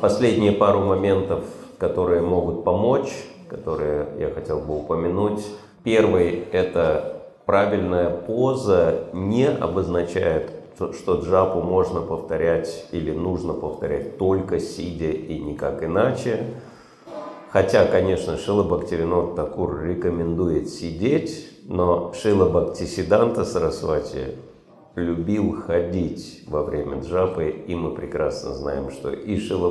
Последние пару моментов, которые могут помочь, которые я хотел бы упомянуть. Первый – это правильная поза не обозначает, что джапу можно повторять или нужно повторять только сидя и никак иначе. Хотя, конечно, Шила Бхактивинод Такур рекомендует сидеть, но Шила Бхактисиданта Сарасвати любил ходить во время джапы, и мы прекрасно знаем, что и Шила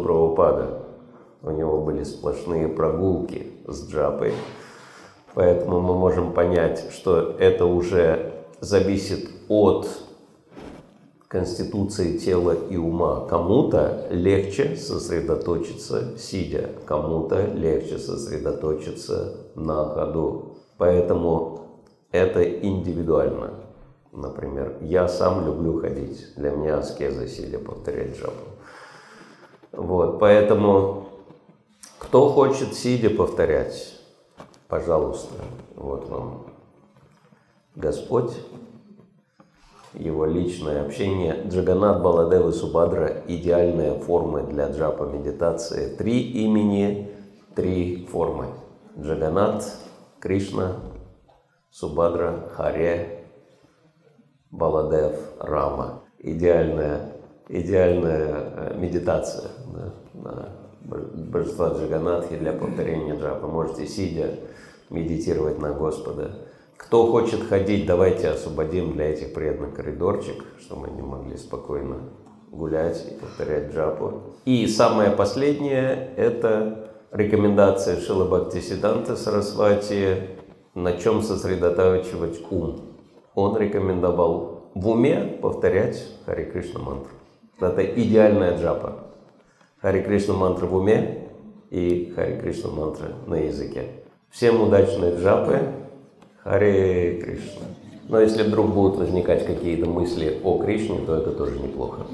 у него были сплошные прогулки с джапой, поэтому мы можем понять, что это уже зависит от конституции тела и ума. Кому-то легче сосредоточиться сидя, кому-то легче сосредоточиться на ходу. Поэтому это индивидуально. Например, я сам люблю ходить. Для меня аскеза сидя повторять жабу. Вот, поэтому кто хочет сидя повторять, пожалуйста, вот вам Господь, его личное общение. Джаганат Баладева Субадра – идеальные формы для джапа медитации. Три имени, три формы. Джаганат, Кришна, Субадра, Харе, Баладев, Рама. Идеальная, идеальная э, медитация да, на божества Джаганатхи для повторения джапа. Можете сидя медитировать на Господа. Кто хочет ходить, давайте освободим для этих преданных коридорчик, чтобы они могли спокойно гулять и повторять джапу. И самое последнее – это рекомендация Шила Бхактисиданта Сарасвати, на чем сосредотачивать ум он рекомендовал в уме повторять Хари Кришна мантру. Это идеальная джапа. Хари Кришна мантра в уме и Хари Кришна мантра на языке. Всем удачной джапы. Хари Кришна. Но если вдруг будут возникать какие-то мысли о Кришне, то это тоже неплохо.